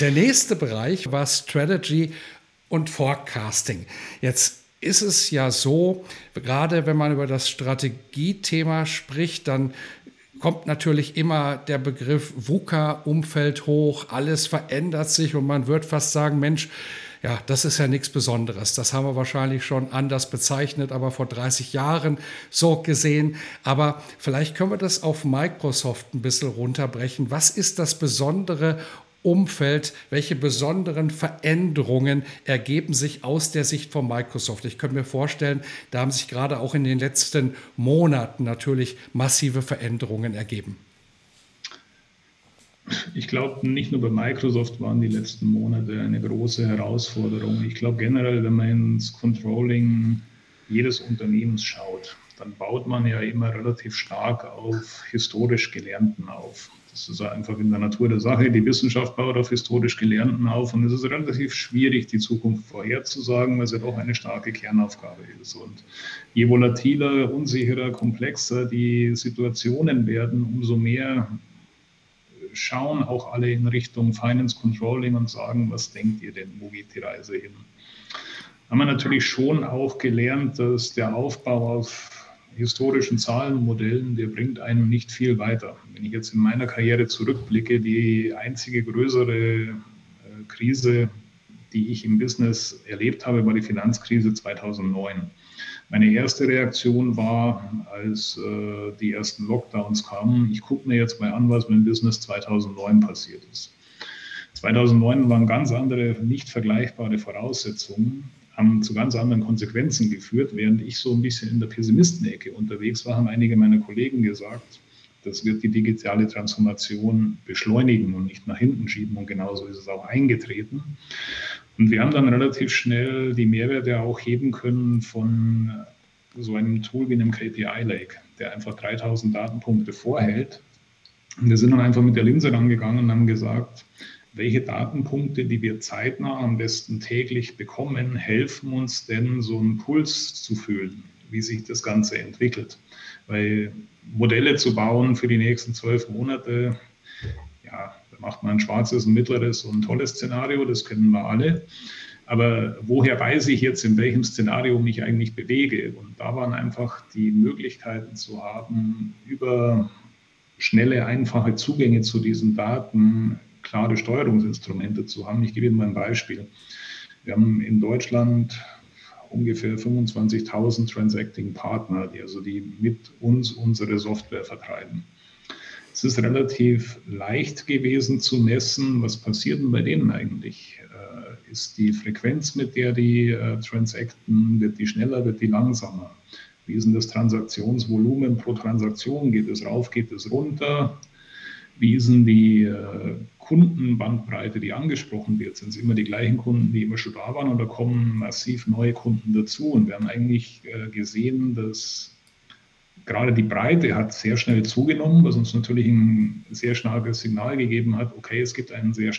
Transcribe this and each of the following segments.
Der nächste Bereich war Strategy und Forecasting. Jetzt ist es ja so, gerade wenn man über das Strategiethema spricht, dann kommt natürlich immer der Begriff VUCA-Umfeld hoch, alles verändert sich und man wird fast sagen, Mensch, ja, das ist ja nichts Besonderes. Das haben wir wahrscheinlich schon anders bezeichnet, aber vor 30 Jahren so gesehen. Aber vielleicht können wir das auf Microsoft ein bisschen runterbrechen. Was ist das Besondere Umfeld, welche besonderen Veränderungen ergeben sich aus der Sicht von Microsoft? Ich könnte mir vorstellen, da haben sich gerade auch in den letzten Monaten natürlich massive Veränderungen ergeben. Ich glaube, nicht nur bei Microsoft waren die letzten Monate eine große Herausforderung. Ich glaube generell, wenn man ins Controlling jedes Unternehmens schaut, dann baut man ja immer relativ stark auf historisch Gelernten auf. Das ist einfach in der Natur der Sache. Die Wissenschaft baut auf historisch Gelernten auf und es ist relativ schwierig, die Zukunft vorherzusagen, weil es ja doch eine starke Kernaufgabe ist. Und je volatiler, unsicherer, komplexer die Situationen werden, umso mehr schauen auch alle in Richtung Finance Controlling und sagen, was denkt ihr denn, wo geht die Reise hin? Haben wir natürlich schon auch gelernt, dass der Aufbau auf historischen Zahlenmodellen, der bringt einem nicht viel weiter. Wenn ich jetzt in meiner Karriere zurückblicke, die einzige größere äh, Krise, die ich im Business erlebt habe, war die Finanzkrise 2009. Meine erste Reaktion war, als äh, die ersten Lockdowns kamen, ich gucke mir jetzt mal an, was mit dem Business 2009 passiert ist. 2009 waren ganz andere, nicht vergleichbare Voraussetzungen haben zu ganz anderen Konsequenzen geführt. Während ich so ein bisschen in der Pessimistenecke unterwegs war, haben einige meiner Kollegen gesagt, das wird die digitale Transformation beschleunigen und nicht nach hinten schieben. Und genauso ist es auch eingetreten. Und wir haben dann relativ schnell die Mehrwerte auch heben können von so einem Tool wie einem KPI Lake, der einfach 3000 Datenpunkte vorhält. Und wir sind dann einfach mit der Linse rangegangen und haben gesagt, welche Datenpunkte, die wir zeitnah am besten täglich bekommen, helfen uns denn, so einen Puls zu fühlen, wie sich das Ganze entwickelt. Weil Modelle zu bauen für die nächsten zwölf Monate, ja, da macht man ein schwarzes, ein mittleres und ein tolles Szenario, das kennen wir alle. Aber woher weiß ich jetzt, in welchem Szenario mich eigentlich bewege? Und da waren einfach die Möglichkeiten zu haben, über schnelle, einfache Zugänge zu diesen Daten klare Steuerungsinstrumente zu haben. Ich gebe Ihnen mal ein Beispiel. Wir haben in Deutschland ungefähr 25.000 Transacting Partner, die also die mit uns unsere Software vertreiben. Es ist relativ leicht gewesen zu messen, was passiert denn bei denen eigentlich? Äh, ist die Frequenz, mit der die äh, transacten, wird die schneller, wird die langsamer? Wie ist denn das Transaktionsvolumen pro Transaktion? Geht es rauf, geht es runter? Wie ist denn die äh, Kundenbandbreite, die angesprochen wird, sind es immer die gleichen Kunden, die immer schon da waren oder kommen massiv neue Kunden dazu? Und wir haben eigentlich äh, gesehen, dass gerade die Breite hat sehr schnell zugenommen, was uns natürlich ein sehr starkes Signal gegeben hat, okay, es gibt einen sehr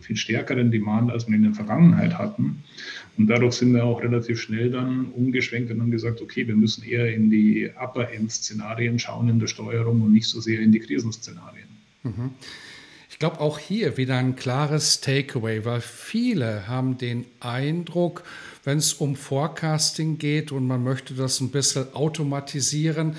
viel stärkeren Demand, als wir in der Vergangenheit hatten. Und dadurch sind wir auch relativ schnell dann umgeschwenkt und haben gesagt, okay, wir müssen eher in die Upper-End-Szenarien schauen in der Steuerung und nicht so sehr in die Krisenszenarien. Ich glaube auch hier wieder ein klares Takeaway, weil viele haben den Eindruck, wenn es um Forecasting geht und man möchte das ein bisschen automatisieren,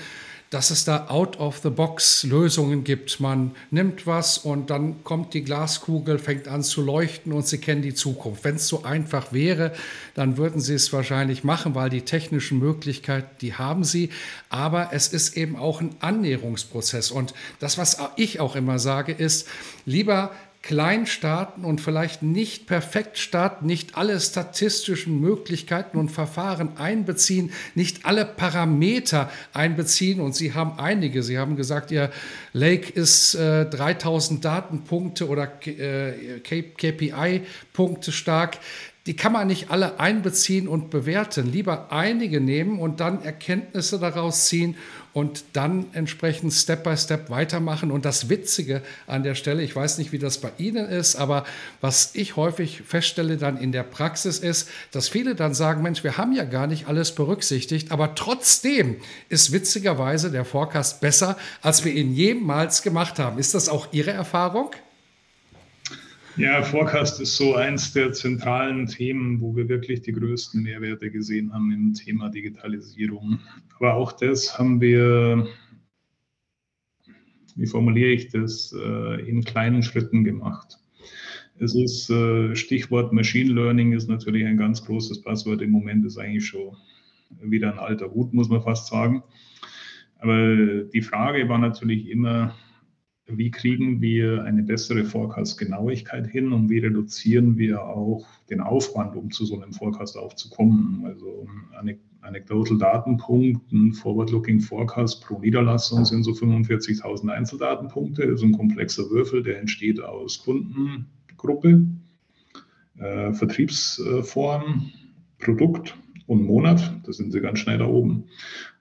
dass es da out-of-the-box-Lösungen gibt. Man nimmt was und dann kommt die Glaskugel, fängt an zu leuchten und Sie kennen die Zukunft. Wenn es so einfach wäre, dann würden Sie es wahrscheinlich machen, weil die technischen Möglichkeiten, die haben Sie. Aber es ist eben auch ein Annäherungsprozess. Und das, was ich auch immer sage, ist, lieber klein starten und vielleicht nicht perfekt starten, nicht alle statistischen Möglichkeiten und Verfahren einbeziehen, nicht alle Parameter einbeziehen. Und Sie haben einige. Sie haben gesagt, Ihr Lake ist äh, 3000 Datenpunkte oder äh, KPI-Punkte stark die kann man nicht alle einbeziehen und bewerten. Lieber einige nehmen und dann Erkenntnisse daraus ziehen und dann entsprechend Step by Step weitermachen. Und das Witzige an der Stelle, ich weiß nicht, wie das bei Ihnen ist, aber was ich häufig feststelle dann in der Praxis ist, dass viele dann sagen, Mensch, wir haben ja gar nicht alles berücksichtigt, aber trotzdem ist witzigerweise der Forecast besser, als wir ihn jemals gemacht haben. Ist das auch Ihre Erfahrung? Ja, Forecast ist so eins der zentralen Themen, wo wir wirklich die größten Mehrwerte gesehen haben im Thema Digitalisierung. Aber auch das haben wir, wie formuliere ich das, äh, in kleinen Schritten gemacht. Es ist äh, Stichwort Machine Learning ist natürlich ein ganz großes Passwort. Im Moment ist eigentlich schon wieder ein alter Hut, muss man fast sagen. Aber die Frage war natürlich immer, wie kriegen wir eine bessere Forecast-Genauigkeit hin und wie reduzieren wir auch den Aufwand, um zu so einem Forecast aufzukommen. Also ein anecdotal Datenpunkt, ein Forward-Looking Forecast pro Niederlassung sind so 45.000 Einzeldatenpunkte. Das ist ein komplexer Würfel, der entsteht aus Kundengruppe, äh, Vertriebsform, Produkt und Monat. Da sind sie ganz schnell da oben.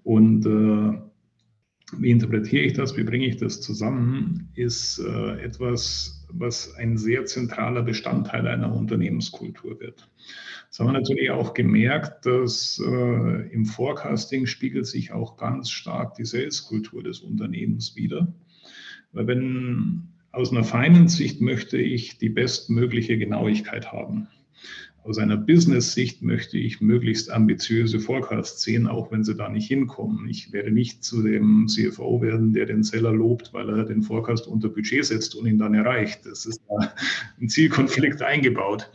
Und äh, wie interpretiere ich das, wie bringe ich das zusammen, ist äh, etwas, was ein sehr zentraler Bestandteil einer Unternehmenskultur wird. Das haben wir natürlich auch gemerkt, dass äh, im Forecasting spiegelt sich auch ganz stark die Saleskultur des Unternehmens wieder. Weil wenn aus einer feinen Sicht möchte ich die bestmögliche Genauigkeit haben. Aus einer Business-Sicht möchte ich möglichst ambitiöse Forecasts sehen, auch wenn sie da nicht hinkommen. Ich werde nicht zu dem CFO werden, der den Seller lobt, weil er den Forecast unter Budget setzt und ihn dann erreicht. Das ist ein Zielkonflikt eingebaut.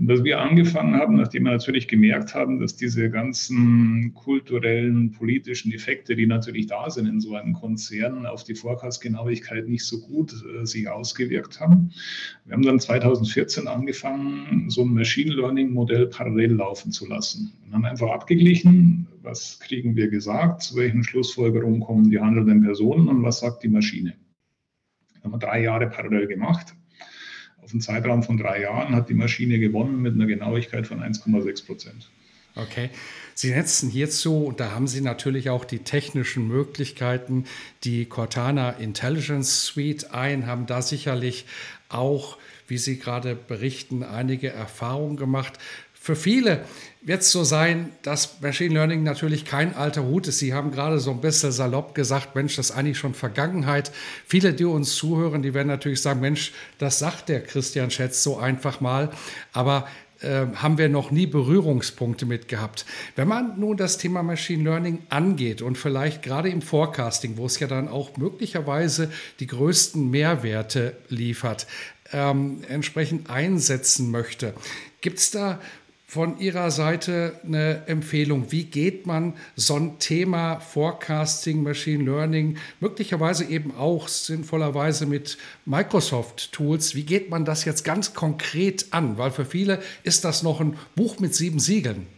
Und dass wir angefangen haben, nachdem wir natürlich gemerkt haben, dass diese ganzen kulturellen, politischen Effekte, die natürlich da sind in so einem Konzern, auf die Forecast-Genauigkeit nicht so gut äh, sich ausgewirkt haben. Wir haben dann 2014 angefangen, so ein Machine Learning-Modell parallel laufen zu lassen. Und haben einfach abgeglichen, was kriegen wir gesagt, zu welchen Schlussfolgerungen kommen die handelnden Personen und was sagt die Maschine. Das haben wir drei Jahre parallel gemacht auf einen Zeitraum von drei Jahren hat die Maschine gewonnen mit einer Genauigkeit von 1,6 Prozent. Okay. Sie setzen hierzu, und da haben Sie natürlich auch die technischen Möglichkeiten, die Cortana Intelligence Suite ein, haben da sicherlich auch, wie Sie gerade berichten, einige Erfahrungen gemacht. Für viele wird es so sein, dass Machine Learning natürlich kein alter Hut ist. Sie haben gerade so ein bisschen salopp gesagt, Mensch, das ist eigentlich schon Vergangenheit. Viele, die uns zuhören, die werden natürlich sagen, Mensch, das sagt der Christian Schätz so einfach mal. Aber äh, haben wir noch nie Berührungspunkte mit gehabt. Wenn man nun das Thema Machine Learning angeht und vielleicht gerade im Forecasting, wo es ja dann auch möglicherweise die größten Mehrwerte liefert, ähm, entsprechend einsetzen möchte, gibt es da von Ihrer Seite eine Empfehlung? Wie geht man so ein Thema Forecasting, Machine Learning, möglicherweise eben auch sinnvollerweise mit Microsoft-Tools, wie geht man das jetzt ganz konkret an? Weil für viele ist das noch ein Buch mit sieben Siegeln.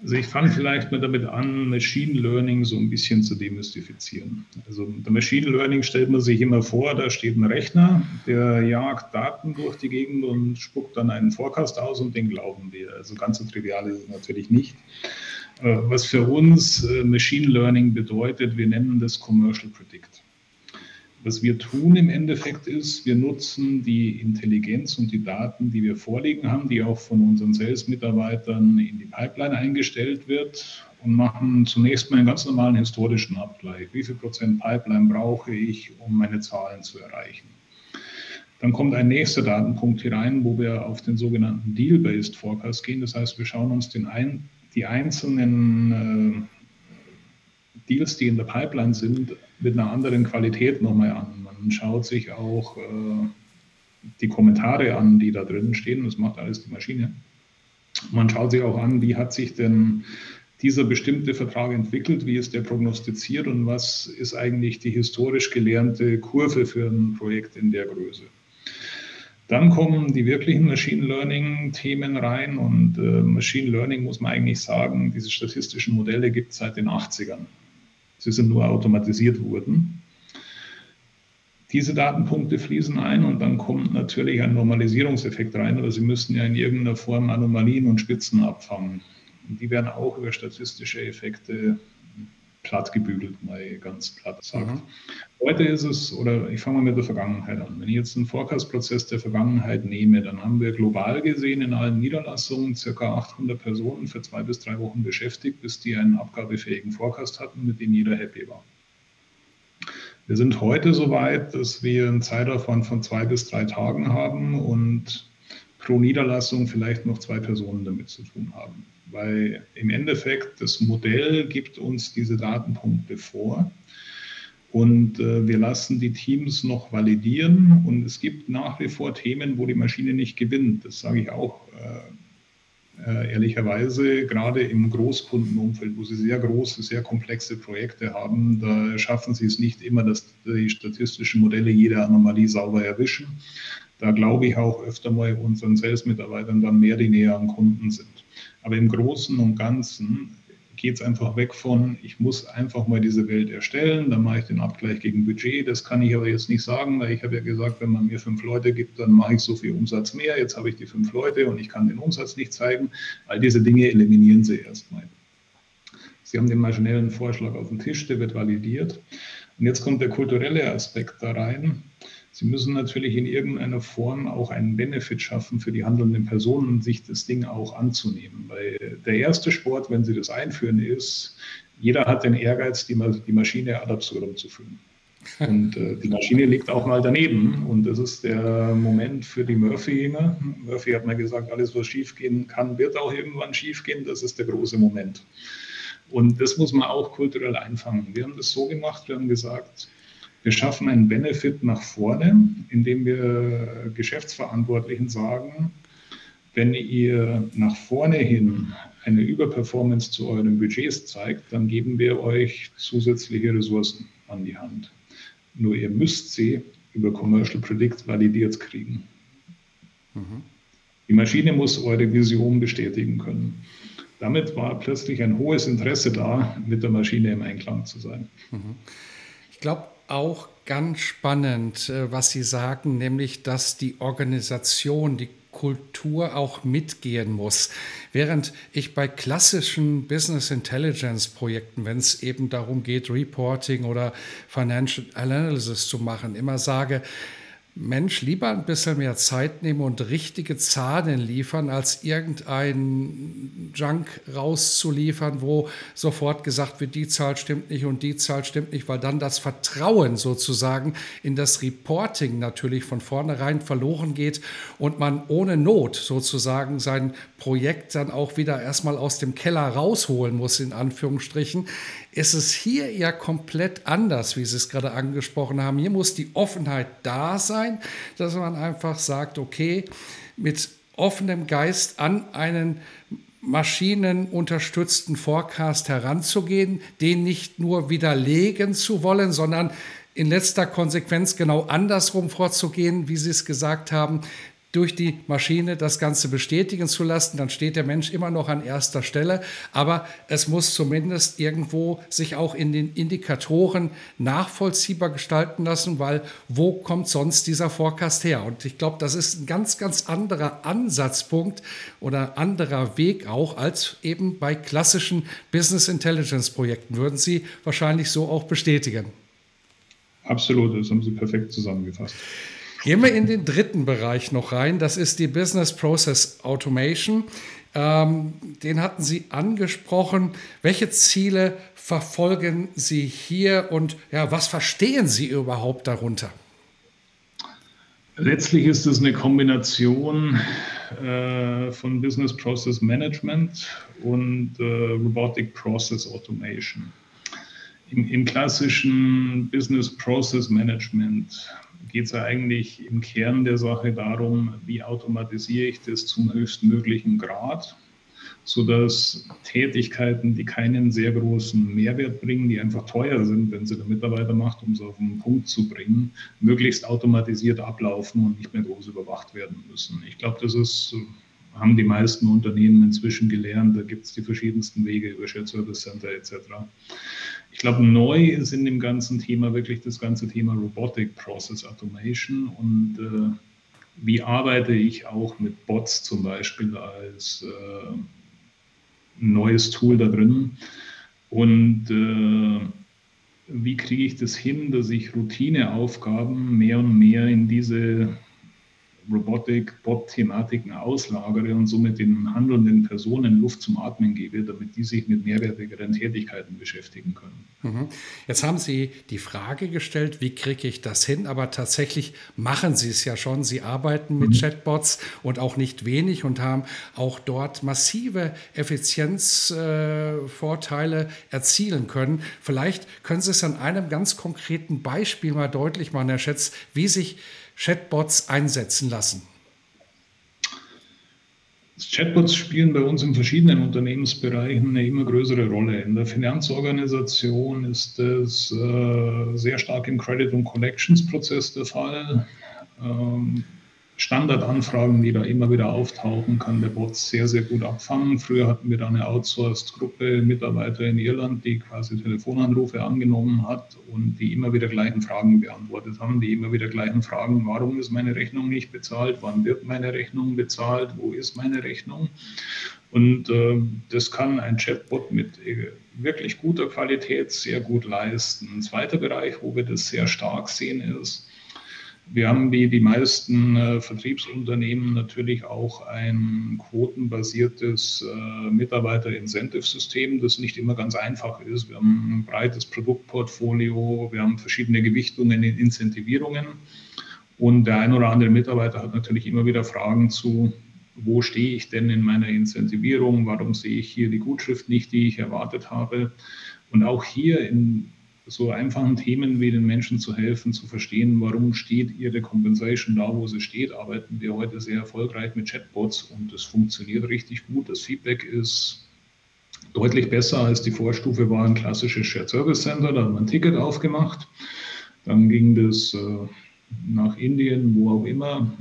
Also ich fange vielleicht mal damit an, Machine Learning so ein bisschen zu demystifizieren. Also der Machine Learning stellt man sich immer vor, da steht ein Rechner, der jagt Daten durch die Gegend und spuckt dann einen Forecast aus und den glauben wir. Also ganz so trivial ist es natürlich nicht. Äh, was für uns äh, Machine Learning bedeutet, wir nennen das Commercial Predict. Was wir tun im Endeffekt ist, wir nutzen die Intelligenz und die Daten, die wir vorliegen haben, die auch von unseren Sales-Mitarbeitern in die Pipeline eingestellt wird und machen zunächst mal einen ganz normalen historischen Abgleich. Wie viel Prozent Pipeline brauche ich, um meine Zahlen zu erreichen? Dann kommt ein nächster Datenpunkt hier rein, wo wir auf den sogenannten Deal-Based Forecast gehen. Das heißt, wir schauen uns den ein, die einzelnen äh, Deals, die in der Pipeline sind, mit einer anderen Qualität nochmal an. Man schaut sich auch äh, die Kommentare an, die da drin stehen. Das macht alles die Maschine. Man schaut sich auch an, wie hat sich denn dieser bestimmte Vertrag entwickelt, wie ist der prognostiziert und was ist eigentlich die historisch gelernte Kurve für ein Projekt in der Größe. Dann kommen die wirklichen Machine Learning-Themen rein und äh, Machine Learning muss man eigentlich sagen, diese statistischen Modelle gibt es seit den 80ern. Sie sind nur automatisiert worden. Diese Datenpunkte fließen ein und dann kommt natürlich ein Normalisierungseffekt rein, oder sie müssen ja in irgendeiner Form Anomalien und Spitzen abfangen. Und die werden auch über statistische Effekte platt gebügelt, mal ganz platt gesagt. Mhm. Heute ist es, oder ich fange mal mit der Vergangenheit an. Wenn ich jetzt einen Forecast-Prozess der Vergangenheit nehme, dann haben wir global gesehen in allen Niederlassungen circa 800 Personen für zwei bis drei Wochen beschäftigt, bis die einen abgabefähigen Forecast hatten, mit dem jeder happy war. Wir sind heute so weit, dass wir einen Zeitaufwand von zwei bis drei Tagen haben und pro Niederlassung vielleicht noch zwei Personen damit zu tun haben weil im Endeffekt das Modell gibt uns diese Datenpunkte vor und äh, wir lassen die Teams noch validieren und es gibt nach wie vor Themen, wo die Maschine nicht gewinnt. Das sage ich auch äh, äh, ehrlicherweise, gerade im Großkundenumfeld, wo sie sehr große, sehr komplexe Projekte haben, da schaffen sie es nicht immer, dass die statistischen Modelle jede Anomalie sauber erwischen. Da glaube ich auch öfter mal unseren Sales-Mitarbeitern dann mehr, die näher am Kunden sind. Aber im Großen und Ganzen geht es einfach weg von, ich muss einfach mal diese Welt erstellen, dann mache ich den Abgleich gegen Budget. Das kann ich aber jetzt nicht sagen, weil ich habe ja gesagt, wenn man mir fünf Leute gibt, dann mache ich so viel Umsatz mehr. Jetzt habe ich die fünf Leute und ich kann den Umsatz nicht zeigen. All diese Dinge eliminieren Sie erstmal. Sie haben den maschinellen Vorschlag auf dem Tisch, der wird validiert. Und jetzt kommt der kulturelle Aspekt da rein. Sie müssen natürlich in irgendeiner Form auch einen Benefit schaffen für die handelnden Personen, sich das Ding auch anzunehmen. Weil der erste Sport, wenn Sie das einführen, ist, jeder hat den Ehrgeiz, die, die Maschine ad absurdum zu führen. Und äh, die Maschine liegt auch mal daneben. Und das ist der Moment für die Murphy-Jünger. Murphy hat mal gesagt, alles, was schiefgehen kann, wird auch irgendwann schiefgehen. Das ist der große Moment. Und das muss man auch kulturell einfangen. Wir haben das so gemacht, wir haben gesagt, wir schaffen einen Benefit nach vorne, indem wir Geschäftsverantwortlichen sagen, wenn ihr nach vorne hin eine Überperformance zu euren Budgets zeigt, dann geben wir euch zusätzliche Ressourcen an die Hand. Nur ihr müsst sie über Commercial Predict validiert kriegen. Mhm. Die Maschine muss eure Vision bestätigen können. Damit war plötzlich ein hohes Interesse da, mit der Maschine im Einklang zu sein. Mhm. Ich glaube, auch ganz spannend, äh, was Sie sagen, nämlich, dass die Organisation, die Kultur auch mitgehen muss. Während ich bei klassischen Business Intelligence Projekten, wenn es eben darum geht, Reporting oder Financial Analysis zu machen, immer sage, Mensch lieber ein bisschen mehr Zeit nehmen und richtige Zahlen liefern, als irgendein Junk rauszuliefern, wo sofort gesagt wird, die Zahl stimmt nicht und die Zahl stimmt nicht, weil dann das Vertrauen sozusagen in das Reporting natürlich von vornherein verloren geht und man ohne Not sozusagen sein Projekt dann auch wieder erstmal aus dem Keller rausholen muss, in Anführungsstrichen ist es hier ja komplett anders, wie Sie es gerade angesprochen haben. Hier muss die Offenheit da sein, dass man einfach sagt, okay, mit offenem Geist an einen maschinenunterstützten Forecast heranzugehen, den nicht nur widerlegen zu wollen, sondern in letzter Konsequenz genau andersrum vorzugehen, wie Sie es gesagt haben, durch die Maschine das Ganze bestätigen zu lassen, dann steht der Mensch immer noch an erster Stelle. Aber es muss zumindest irgendwo sich auch in den Indikatoren nachvollziehbar gestalten lassen, weil wo kommt sonst dieser Forecast her? Und ich glaube, das ist ein ganz, ganz anderer Ansatzpunkt oder anderer Weg auch als eben bei klassischen Business Intelligence Projekten. Würden Sie wahrscheinlich so auch bestätigen? Absolut, das haben Sie perfekt zusammengefasst. Gehen wir in den dritten Bereich noch rein. Das ist die Business Process Automation. Ähm, den hatten Sie angesprochen. Welche Ziele verfolgen Sie hier und ja, was verstehen Sie überhaupt darunter? Letztlich ist es eine Kombination äh, von Business Process Management und äh, Robotic Process Automation. Im, Im, klassischen Business Process Management geht es ja eigentlich im Kern der Sache darum, wie automatisiere ich das zum höchstmöglichen Grad, sodass Tätigkeiten, die keinen sehr großen Mehrwert bringen, die einfach teuer sind, wenn sie der Mitarbeiter macht, um sie auf den Punkt zu bringen, möglichst automatisiert ablaufen und nicht mehr groß überwacht werden müssen. Ich glaube, das ist haben die meisten Unternehmen inzwischen gelernt. Da gibt es die verschiedensten Wege über Shared Service Center etc. Ich glaube, neu ist in dem ganzen Thema wirklich das ganze Thema Robotic Process Automation und äh, wie arbeite ich auch mit Bots zum Beispiel als äh, neues Tool da drin und äh, wie kriege ich das hin, dass ich Routineaufgaben mehr und mehr in diese Robotik, Bot-Thematiken auslagere und somit den handelnden Personen Luft zum Atmen gebe, damit die sich mit mehrwertigeren Tätigkeiten beschäftigen können. Mhm. Jetzt haben Sie die Frage gestellt, wie kriege ich das hin? Aber tatsächlich machen Sie es ja schon. Sie arbeiten mit mhm. Chatbots und auch nicht wenig und haben auch dort massive Effizienzvorteile äh, erzielen können. Vielleicht können Sie es an einem ganz konkreten Beispiel mal deutlich machen, Herr Schätz, wie sich Chatbots einsetzen lassen? Chatbots spielen bei uns in verschiedenen Unternehmensbereichen eine immer größere Rolle. In der Finanzorganisation ist es äh, sehr stark im Credit- und Collections-Prozess der Fall. Ähm, Standardanfragen, die da immer wieder auftauchen, kann der Bot sehr, sehr gut abfangen. Früher hatten wir da eine Outsourced-Gruppe Mitarbeiter in Irland, die quasi Telefonanrufe angenommen hat und die immer wieder gleichen Fragen beantwortet haben, die immer wieder gleichen Fragen, warum ist meine Rechnung nicht bezahlt, wann wird meine Rechnung bezahlt, wo ist meine Rechnung. Und äh, das kann ein Chatbot mit äh, wirklich guter Qualität sehr gut leisten. Ein zweiter Bereich, wo wir das sehr stark sehen, ist, wir haben wie die meisten äh, Vertriebsunternehmen natürlich auch ein quotenbasiertes äh, Mitarbeiter-Incentive-System, das nicht immer ganz einfach ist. Wir haben ein breites Produktportfolio, wir haben verschiedene Gewichtungen in Incentivierungen und der ein oder andere Mitarbeiter hat natürlich immer wieder Fragen zu, wo stehe ich denn in meiner Incentivierung, warum sehe ich hier die Gutschrift nicht, die ich erwartet habe. Und auch hier in so einfachen Themen wie den Menschen zu helfen, zu verstehen, warum steht ihre Compensation da, wo sie steht, arbeiten wir heute sehr erfolgreich mit Chatbots und es funktioniert richtig gut. Das Feedback ist deutlich besser als die Vorstufe war ein klassisches Shared Service Center. Da hat man ein Ticket aufgemacht. Dann ging das äh, nach Indien, wo auch immer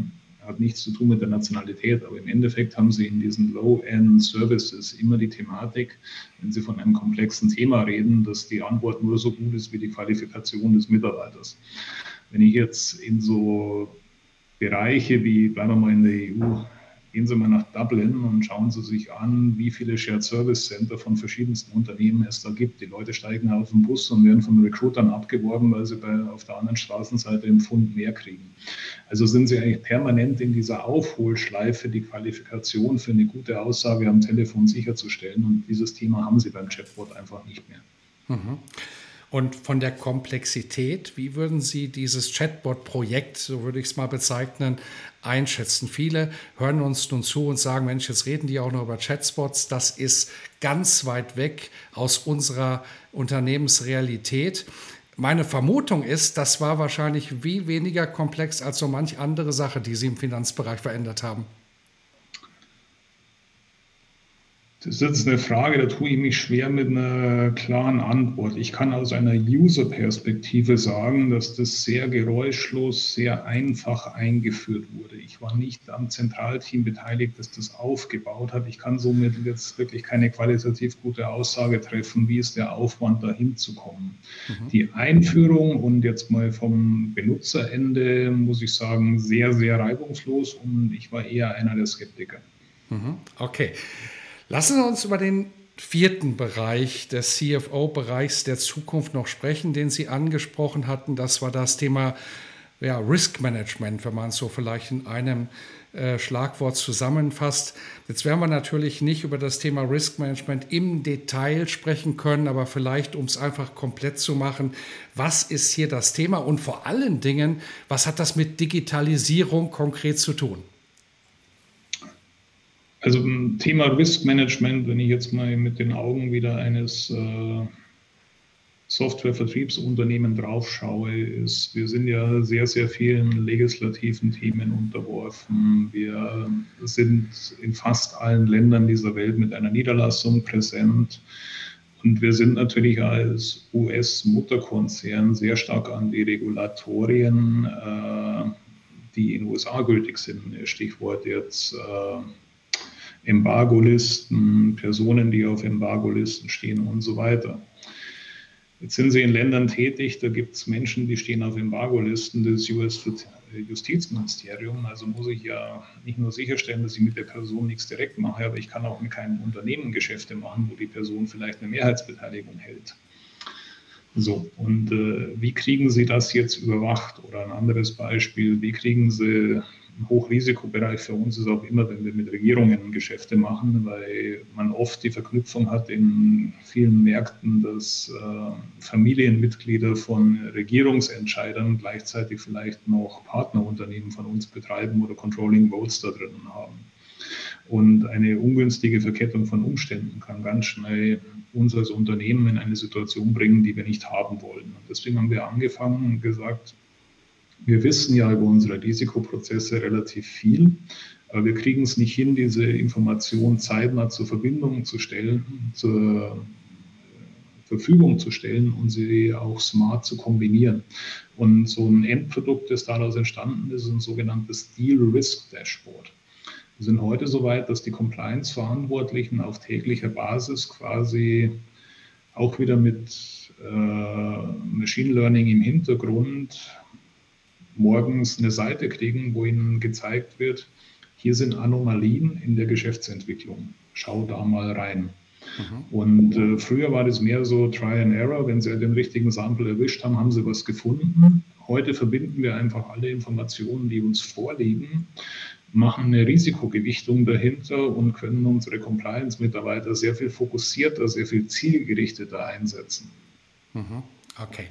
hat nichts zu tun mit der Nationalität, aber im Endeffekt haben Sie in diesen Low-End-Services immer die Thematik, wenn Sie von einem komplexen Thema reden, dass die Antwort nur so gut ist wie die Qualifikation des Mitarbeiters. Wenn ich jetzt in so Bereiche wie, bleiben wir mal in der EU, Gehen Sie mal nach Dublin und schauen Sie sich an, wie viele Shared Service Center von verschiedensten Unternehmen es da gibt. Die Leute steigen auf den Bus und werden von Recruitern abgeworben, weil sie bei, auf der anderen Straßenseite im Pfund mehr kriegen. Also sind Sie eigentlich permanent in dieser Aufholschleife, die Qualifikation für eine gute Aussage am Telefon sicherzustellen. Und dieses Thema haben Sie beim Chatbot einfach nicht mehr. Mhm. Und von der Komplexität, wie würden Sie dieses Chatbot-Projekt, so würde ich es mal bezeichnen, einschätzen? Viele hören uns nun zu und sagen, Mensch, jetzt reden die auch noch über Chatbots. Das ist ganz weit weg aus unserer Unternehmensrealität. Meine Vermutung ist, das war wahrscheinlich wie weniger komplex als so manch andere Sache, die Sie im Finanzbereich verändert haben. Das ist jetzt eine Frage, da tue ich mich schwer mit einer klaren Antwort. Ich kann aus einer User-Perspektive sagen, dass das sehr geräuschlos, sehr einfach eingeführt wurde. Ich war nicht am Zentralteam beteiligt, das das aufgebaut hat. Ich kann somit jetzt wirklich keine qualitativ gute Aussage treffen, wie ist der Aufwand, dahin zu kommen. Mhm. Die Einführung und jetzt mal vom Benutzerende, muss ich sagen, sehr, sehr reibungslos und ich war eher einer der Skeptiker. Mhm. Okay. Lassen Sie uns über den vierten Bereich des CFO-Bereichs der Zukunft noch sprechen, den Sie angesprochen hatten. Das war das Thema ja, Risk Management, wenn man es so vielleicht in einem äh, Schlagwort zusammenfasst. Jetzt werden wir natürlich nicht über das Thema Risk Management im Detail sprechen können, aber vielleicht, um es einfach komplett zu machen, was ist hier das Thema und vor allen Dingen, was hat das mit Digitalisierung konkret zu tun? Also Thema Risk Management, wenn ich jetzt mal mit den Augen wieder eines äh, Softwarevertriebsunternehmen drauf schaue, ist, wir sind ja sehr, sehr vielen legislativen Themen unterworfen. Wir sind in fast allen Ländern dieser Welt mit einer Niederlassung präsent. Und wir sind natürlich als US-Mutterkonzern sehr stark an die Regulatorien, äh, die in den USA gültig sind. Stichwort jetzt äh, Embargo-Listen, Personen, die auf Embargo-Listen stehen und so weiter. Jetzt sind Sie in Ländern tätig, da gibt es Menschen, die stehen auf Embargo-Listen des US-Justizministeriums. Also muss ich ja nicht nur sicherstellen, dass ich mit der Person nichts direkt mache, aber ich kann auch mit keinem Unternehmen Geschäfte machen, wo die Person vielleicht eine Mehrheitsbeteiligung hält. So, und äh, wie kriegen Sie das jetzt überwacht? Oder ein anderes Beispiel, wie kriegen Sie Hochrisikobereich für uns ist auch immer, wenn wir mit Regierungen Geschäfte machen, weil man oft die Verknüpfung hat in vielen Märkten, dass äh, Familienmitglieder von Regierungsentscheidern gleichzeitig vielleicht noch Partnerunternehmen von uns betreiben oder Controlling Votes da drinnen haben. Und eine ungünstige Verkettung von Umständen kann ganz schnell uns als Unternehmen in eine Situation bringen, die wir nicht haben wollen. Und deswegen haben wir angefangen und gesagt, wir wissen ja über unsere Risikoprozesse relativ viel, aber wir kriegen es nicht hin, diese Information zeitnah zur Verbindung zu stellen, zur Verfügung zu stellen und sie auch smart zu kombinieren. Und so ein Endprodukt, das daraus entstanden ist, ist ein sogenanntes Deal Risk Dashboard. Wir sind heute so weit, dass die Compliance-Verantwortlichen auf täglicher Basis quasi auch wieder mit äh, Machine Learning im Hintergrund morgens eine Seite kriegen, wo ihnen gezeigt wird, hier sind Anomalien in der Geschäftsentwicklung. Schau da mal rein. Mhm. Und äh, früher war das mehr so Try and Error. Wenn Sie den richtigen Sample erwischt haben, haben Sie was gefunden. Heute verbinden wir einfach alle Informationen, die uns vorliegen, machen eine Risikogewichtung dahinter und können unsere Compliance-Mitarbeiter sehr viel fokussierter, sehr viel zielgerichteter einsetzen. Mhm. Okay.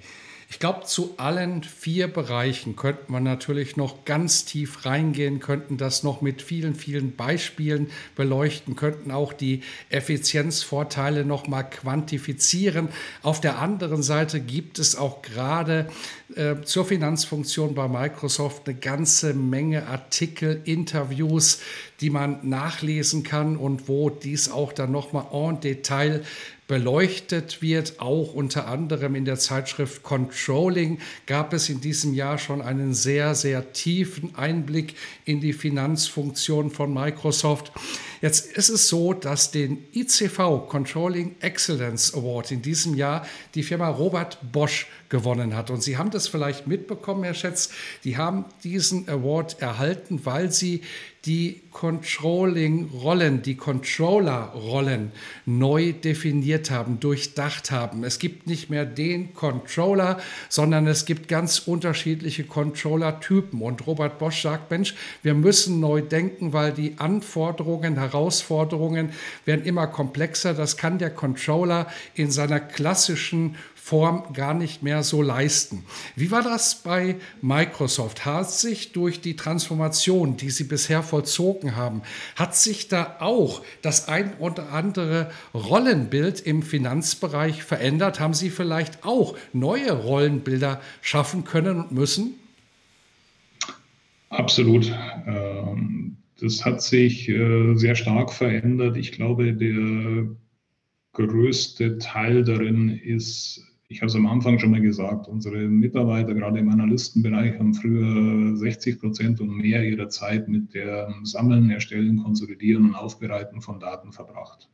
Ich glaube, zu allen vier Bereichen könnte man natürlich noch ganz tief reingehen, könnten das noch mit vielen, vielen Beispielen beleuchten, könnten auch die Effizienzvorteile noch mal quantifizieren. Auf der anderen Seite gibt es auch gerade äh, zur Finanzfunktion bei Microsoft eine ganze Menge Artikel, Interviews, die man nachlesen kann und wo dies auch dann noch mal en Detail beleuchtet wird. Auch unter anderem in der Zeitschrift Controlling gab es in diesem Jahr schon einen sehr, sehr tiefen Einblick in die Finanzfunktion von Microsoft. Jetzt ist es so, dass den ICV Controlling Excellence Award in diesem Jahr die Firma Robert Bosch gewonnen hat. Und Sie haben das vielleicht mitbekommen, Herr Schätz. Die haben diesen Award erhalten, weil sie die Controlling-Rollen, die Controller-Rollen neu definiert haben, durchdacht haben. Es gibt nicht mehr den Controller, sondern es gibt ganz unterschiedliche Controller-Typen. Und Robert Bosch sagt, Mensch, wir müssen neu denken, weil die Anforderungen, Herausforderungen werden immer komplexer. Das kann der Controller in seiner klassischen Form gar nicht mehr so leisten. Wie war das bei Microsoft? Hat sich durch die Transformation, die Sie bisher vollzogen haben, hat sich da auch das ein oder andere Rollenbild im Finanzbereich verändert? Haben Sie vielleicht auch neue Rollenbilder schaffen können und müssen? Absolut. Ähm, das hat sich äh, sehr stark verändert. Ich glaube, der größte Teil darin ist ich habe es am Anfang schon mal gesagt, unsere Mitarbeiter, gerade im Analystenbereich, haben früher 60 Prozent und mehr ihrer Zeit mit dem Sammeln, Erstellen, Konsolidieren und Aufbereiten von Daten verbracht.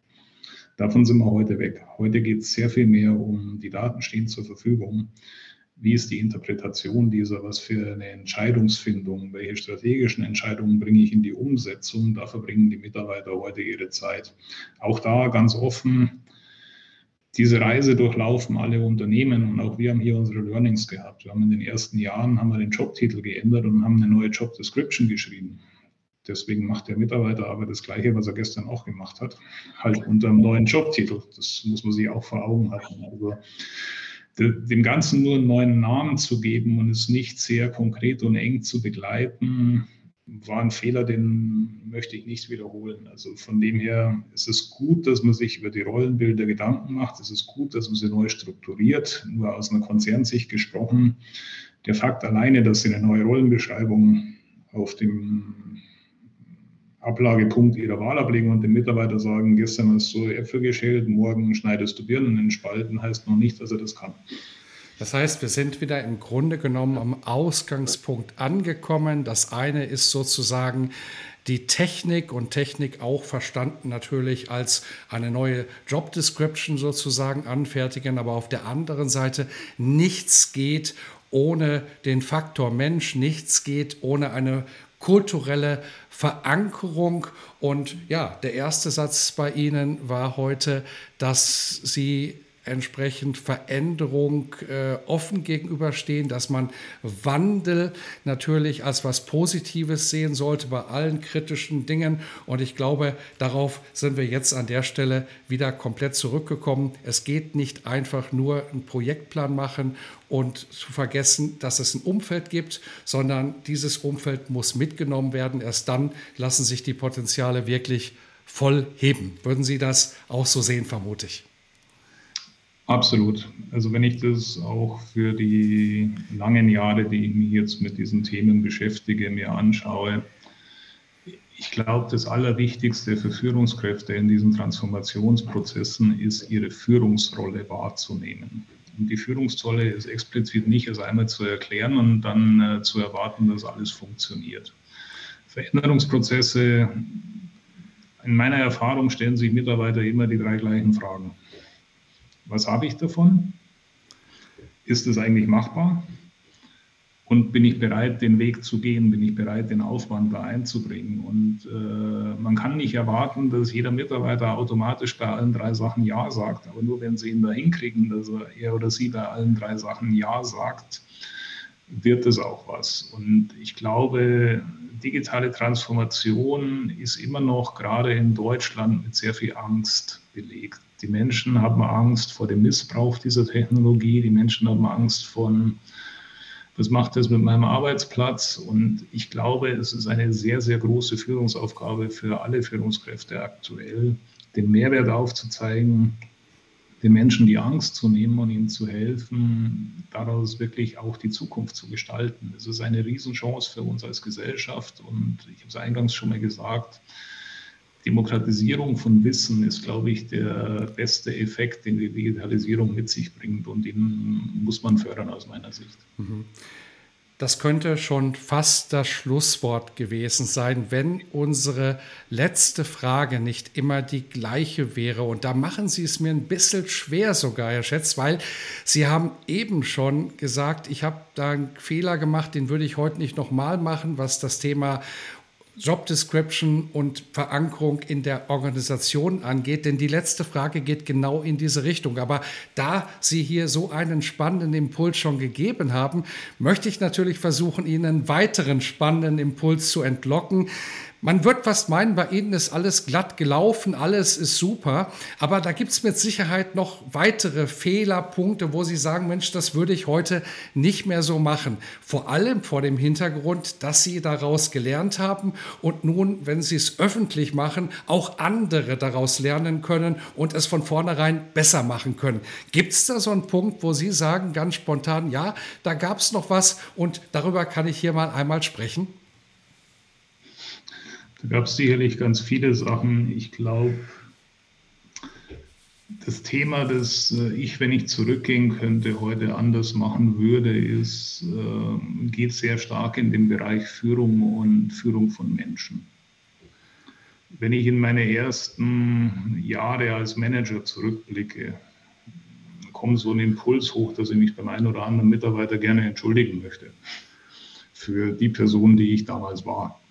Davon sind wir heute weg. Heute geht es sehr viel mehr um, die Daten stehen zur Verfügung. Wie ist die Interpretation dieser? Was für eine Entscheidungsfindung? Welche strategischen Entscheidungen bringe ich in die Umsetzung? Da verbringen die Mitarbeiter heute ihre Zeit. Auch da ganz offen, diese Reise durchlaufen alle Unternehmen und auch wir haben hier unsere Learnings gehabt. Wir haben in den ersten Jahren haben wir den Jobtitel geändert und haben eine neue Job Description geschrieben. Deswegen macht der Mitarbeiter aber das Gleiche, was er gestern auch gemacht hat, halt unter einem neuen Jobtitel. Das muss man sich auch vor Augen halten. Also dem Ganzen nur einen neuen Namen zu geben und es nicht sehr konkret und eng zu begleiten, war ein Fehler, den möchte ich nicht wiederholen. Also von dem her ist es gut, dass man sich über die Rollenbilder Gedanken macht. Es ist gut, dass man sie neu strukturiert. Nur aus einer Konzernsicht gesprochen, der Fakt alleine, dass Sie eine neue Rollenbeschreibung auf dem Ablagepunkt Ihrer Wahl ablegen und dem Mitarbeiter sagen, gestern hast du Äpfel geschält, morgen schneidest du Birnen in Spalten, heißt noch nicht, dass er das kann. Das heißt, wir sind wieder im Grunde genommen am Ausgangspunkt angekommen. Das eine ist sozusagen die Technik und Technik auch verstanden natürlich als eine neue Job Description sozusagen anfertigen, aber auf der anderen Seite nichts geht ohne den Faktor Mensch, nichts geht ohne eine kulturelle Verankerung. Und ja, der erste Satz bei Ihnen war heute, dass Sie entsprechend Veränderung äh, offen gegenüberstehen, dass man Wandel natürlich als was Positives sehen sollte bei allen kritischen Dingen. Und ich glaube, darauf sind wir jetzt an der Stelle wieder komplett zurückgekommen. Es geht nicht einfach nur einen Projektplan machen und zu vergessen, dass es ein Umfeld gibt, sondern dieses Umfeld muss mitgenommen werden. Erst dann lassen sich die Potenziale wirklich voll heben. Würden Sie das auch so sehen, vermute ich? Absolut. Also wenn ich das auch für die langen Jahre, die ich mich jetzt mit diesen Themen beschäftige, mir anschaue, ich glaube, das Allerwichtigste für Führungskräfte in diesen Transformationsprozessen ist, ihre Führungsrolle wahrzunehmen. Und die Führungsrolle ist explizit nicht als einmal zu erklären und dann äh, zu erwarten, dass alles funktioniert. Veränderungsprozesse, in meiner Erfahrung stellen sich Mitarbeiter immer die drei gleichen Fragen. Was habe ich davon? Ist es eigentlich machbar? Und bin ich bereit, den Weg zu gehen? Bin ich bereit, den Aufwand da einzubringen? Und äh, man kann nicht erwarten, dass jeder Mitarbeiter automatisch bei allen drei Sachen Ja sagt. Aber nur wenn Sie ihn da hinkriegen, dass er oder sie bei allen drei Sachen Ja sagt, wird es auch was. Und ich glaube, digitale Transformation ist immer noch gerade in Deutschland mit sehr viel Angst belegt. Die Menschen haben Angst vor dem Missbrauch dieser Technologie. Die Menschen haben Angst von, was macht das mit meinem Arbeitsplatz? Und ich glaube, es ist eine sehr, sehr große Führungsaufgabe für alle Führungskräfte aktuell, den Mehrwert aufzuzeigen, den Menschen die Angst zu nehmen und ihnen zu helfen, daraus wirklich auch die Zukunft zu gestalten. Es ist eine Riesenchance für uns als Gesellschaft und ich habe es eingangs schon mal gesagt, Demokratisierung von Wissen ist, glaube ich, der beste Effekt, den die Digitalisierung mit sich bringt und den muss man fördern aus meiner Sicht. Mhm. Das könnte schon fast das Schlusswort gewesen sein, wenn unsere letzte Frage nicht immer die gleiche wäre. Und da machen Sie es mir ein bisschen schwer sogar, Herr Schätz, weil Sie haben eben schon gesagt, ich habe da einen Fehler gemacht, den würde ich heute nicht nochmal machen, was das Thema Job Description und Verankerung in der Organisation angeht. Denn die letzte Frage geht genau in diese Richtung. Aber da Sie hier so einen spannenden Impuls schon gegeben haben, möchte ich natürlich versuchen, Ihnen einen weiteren spannenden Impuls zu entlocken. Man wird fast meinen, bei Ihnen ist alles glatt gelaufen, alles ist super, aber da gibt es mit Sicherheit noch weitere Fehlerpunkte, wo Sie sagen, Mensch, das würde ich heute nicht mehr so machen. Vor allem vor dem Hintergrund, dass Sie daraus gelernt haben und nun, wenn Sie es öffentlich machen, auch andere daraus lernen können und es von vornherein besser machen können. Gibt es da so einen Punkt, wo Sie sagen, ganz spontan, ja, da gab es noch was und darüber kann ich hier mal einmal sprechen? Da gab es sicherlich ganz viele Sachen. Ich glaube, das Thema, das äh, ich, wenn ich zurückgehen könnte, heute anders machen würde, ist, äh, geht sehr stark in den Bereich Führung und Führung von Menschen. Wenn ich in meine ersten Jahre als Manager zurückblicke, kommt so ein Impuls hoch, dass ich mich beim einen oder anderen Mitarbeiter gerne entschuldigen möchte für die Person, die ich damals war.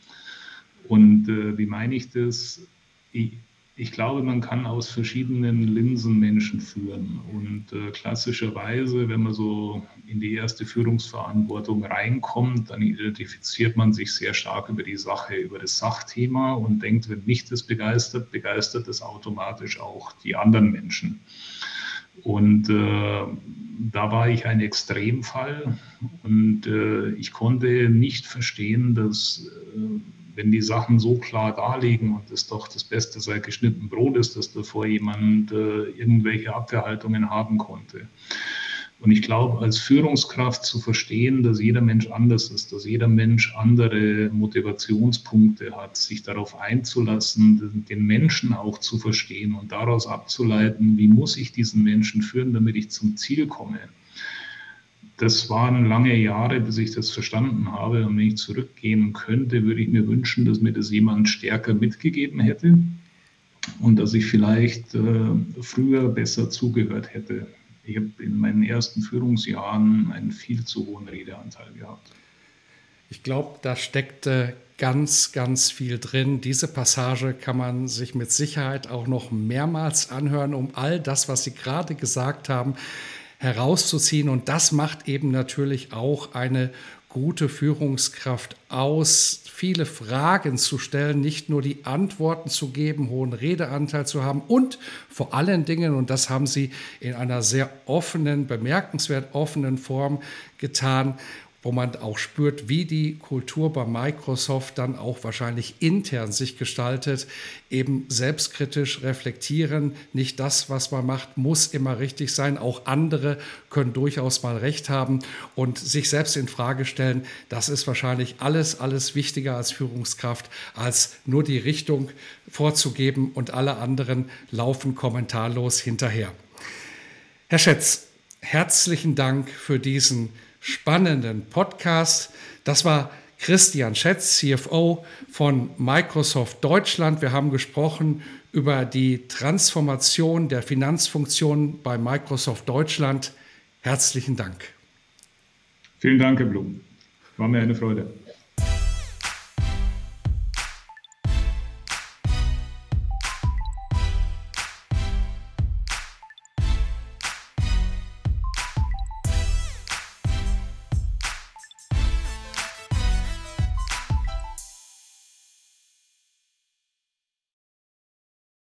Und äh, wie meine ich das? Ich, ich, glaube, man kann aus verschiedenen Linsen Menschen führen. Und äh, klassischerweise, wenn man so in die erste Führungsverantwortung reinkommt, dann identifiziert man sich sehr stark über die Sache, über das Sachthema und denkt, wenn mich das begeistert, begeistert das automatisch auch die anderen Menschen. Und äh, da war ich ein Extremfall und äh, ich konnte nicht verstehen, dass äh, wenn die Sachen so klar darlegen und es doch das Beste seit geschnitten Brot ist, dass davor jemand äh, irgendwelche Abwehrhaltungen haben konnte. Und ich glaube, als Führungskraft zu verstehen, dass jeder Mensch anders ist, dass jeder Mensch andere Motivationspunkte hat, sich darauf einzulassen, den Menschen auch zu verstehen und daraus abzuleiten, wie muss ich diesen Menschen führen, damit ich zum Ziel komme. Das waren lange Jahre, bis ich das verstanden habe. Und wenn ich zurückgehen könnte, würde ich mir wünschen, dass mir das jemand stärker mitgegeben hätte und dass ich vielleicht äh, früher besser zugehört hätte. Ich habe in meinen ersten Führungsjahren einen viel zu hohen Redeanteil gehabt. Ich glaube, da steckte ganz, ganz viel drin. Diese Passage kann man sich mit Sicherheit auch noch mehrmals anhören, um all das, was Sie gerade gesagt haben, herauszuziehen. Und das macht eben natürlich auch eine gute Führungskraft aus, viele Fragen zu stellen, nicht nur die Antworten zu geben, hohen Redeanteil zu haben und vor allen Dingen, und das haben Sie in einer sehr offenen, bemerkenswert offenen Form getan, wo man auch spürt, wie die Kultur bei Microsoft dann auch wahrscheinlich intern sich gestaltet, eben selbstkritisch reflektieren. Nicht das, was man macht, muss immer richtig sein. Auch andere können durchaus mal recht haben und sich selbst in Frage stellen. Das ist wahrscheinlich alles, alles wichtiger als Führungskraft, als nur die Richtung vorzugeben und alle anderen laufen kommentarlos hinterher. Herr Schätz, herzlichen Dank für diesen spannenden Podcast. Das war Christian Schätz, CFO von Microsoft Deutschland. Wir haben gesprochen über die Transformation der Finanzfunktion bei Microsoft Deutschland. Herzlichen Dank. Vielen Dank, Herr Blum. War mir eine Freude.